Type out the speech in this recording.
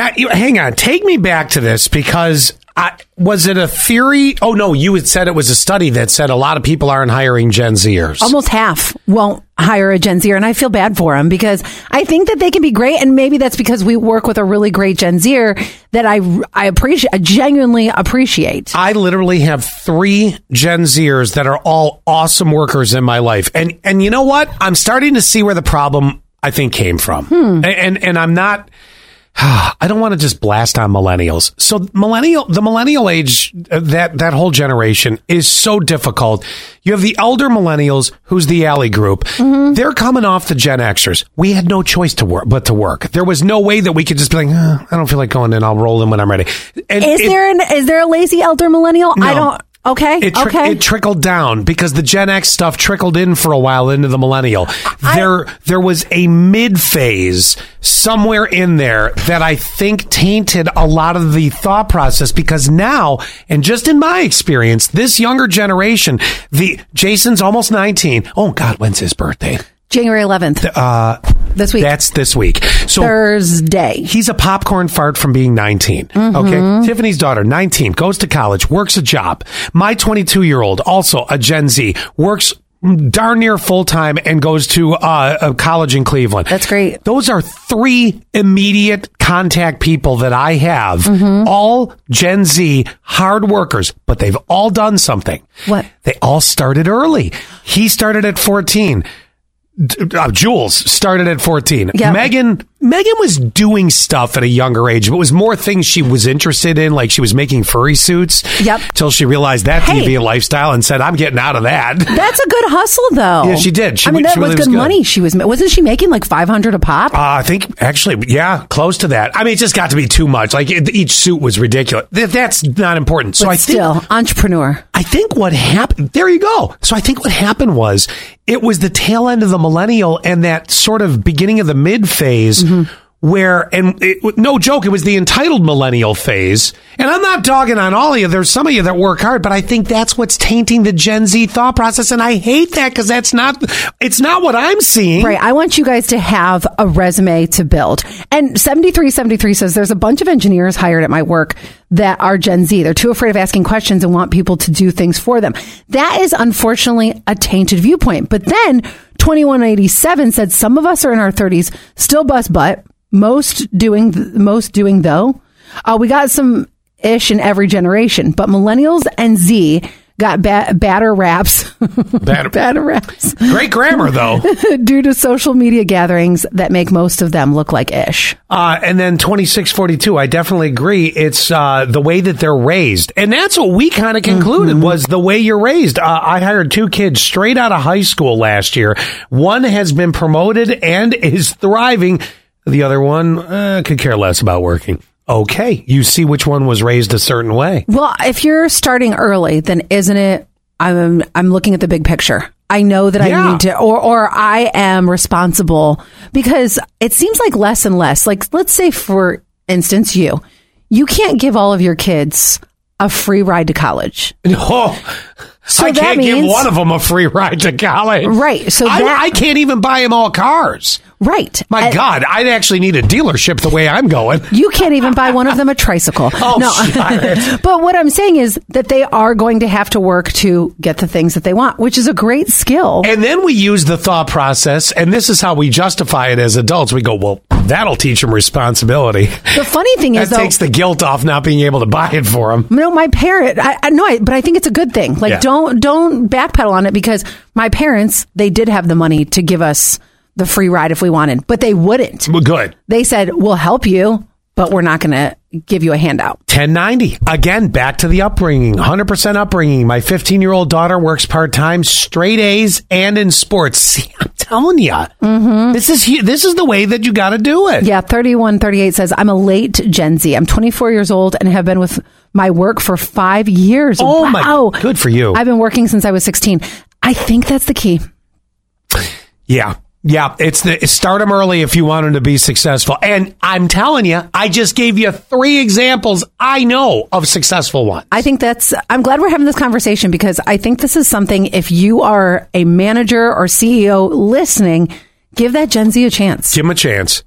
Now, hang on. Take me back to this because I, was it a theory? Oh no, you had said it was a study that said a lot of people aren't hiring Gen Zers. Almost half won't hire a Gen Zer, and I feel bad for them because I think that they can be great, and maybe that's because we work with a really great Gen Zer that I I appreciate, I genuinely appreciate. I literally have three Gen Zers that are all awesome workers in my life, and and you know what? I'm starting to see where the problem I think came from, Hmm. and and I'm not. I don't want to just blast on millennials. So millennial, the millennial age, uh, that that whole generation is so difficult. You have the elder millennials, who's the alley group. Mm-hmm. They're coming off the Gen Xers. We had no choice to work, but to work. There was no way that we could just be like, "Uh, I don't feel like going in. I'll roll in when I'm ready. And Is it- there an is there a lazy elder millennial? I don't. Okay. it, tri- okay. it trickled down because the Gen X stuff trickled in for a while into the millennial. there, there was a mid phase somewhere in there that I think tainted a lot of the thought process because now, and just in my experience, this younger generation, the Jason's almost 19. Oh God, when's his birthday? January 11th. Uh, this week. That's this week. So Thursday. He's a popcorn fart from being 19. Mm-hmm. Okay. Tiffany's daughter, 19, goes to college, works a job. My 22 year old, also a Gen Z, works darn near full time and goes to uh, a college in Cleveland. That's great. Those are three immediate contact people that I have, Mm-hmm. all Gen Z hard workers, but they've all done something. What? They all started early. He started at 14. Uh, Jules started at 14. Yep. Megan Megan was doing stuff at a younger age, but it was more things she was interested in, like she was making furry suits. Yep. Till she realized that Hey. deviant lifestyle and said, "I'm getting out of that." That's a good hustle, though. Yeah, she did. She I mean, that was good, was good. money. She was. Wasn't she making like five hundred a pop? Uh, I think actually, yeah, close to that. I mean, it just got to be too much. Like it, each suit was ridiculous. Th- That's not important. So but I think still, entrepreneur. I think what happened, there you go. So I think what happened was it was the tail end of the millennial and that sort of beginning of the mid phase Mm-hmm where, and it, no joke, it was the entitled millennial phase. And I'm not dogging on all of you. There's some of you that work hard, but I think that's what's tainting the Gen Z thought process. And I hate that because that's not, it's not what I'm seeing. Right. I want you guys to have a resume to build. And 7373 says there's a bunch of engineers hired at my work that are Gen Z. They're too afraid of asking questions and want people to do things for them. That is unfortunately a tainted viewpoint. But then 2187 said some of us are in our 30s, still bust butt, most doing, th- most doing though. Uh, we got some ish in every generation, but millennials and Z got ba- badder raps, Bad- badder raps Great grammar though. due to social media gatherings that make most of them look like ish. Uh, and then 2642, I definitely agree. It's uh, the way that they're raised. And that's what we kind of concluded was the way you're raised. Uh, I hired two kids straight out of high school last year. One has been promoted and is thriving. The other one uh, could care less about working. Okay, you see which one was raised a certain way. Well, if you're starting early, then isn't it? I'm I'm looking at the big picture. I know that Yeah. I need to, or or I am responsible because it seems like less and less. Like let's say, for instance, you you can't give all of your kids a free ride to college. Oh, So I can't give one of them a free ride to college. Right, so I, that- I can't even buy them all cars. Right. My And God, I'd actually need a dealership the way I'm going. You can't even buy one of them a tricycle. Oh, it. but what I'm saying is that they are going to have to work to get the things that they want, which is a great skill. And then we use the thought process, and this is how we justify it as adults. We go, well, that'll teach them responsibility. The funny thing That is, though, takes the guilt off not being able to buy it for them. no, my parent, I, I know, I, but I think it's a good thing. Like, Yeah. don't don't backpedal on it because my parents, they did have the money to give us the free ride if we wanted, but they wouldn't. Well, good. They said, "We'll help you, but we're not going to give you a handout." 1090. Again, back to the upbringing. 100% upbringing. My 15 year old daughter works part time, straight A's, and in sports. See, I'm telling you, this is this is the way that you got to do it. Mm-hmm. Yeah, 3138 says, I'm a late Gen Z. I'm 24 years old and have been with my work for five years. Oh, my- wow. good for you. I've been working since I was 16. I think that's the key. Yeah. Yeah, it's the start them early if you want them to be successful. And I'm telling you, I just gave you three examples I know of successful ones. I think that's, I'm glad we're having this conversation because I think this is something, if you are a manager or CEO listening, give that Gen Z a chance. Give them a chance.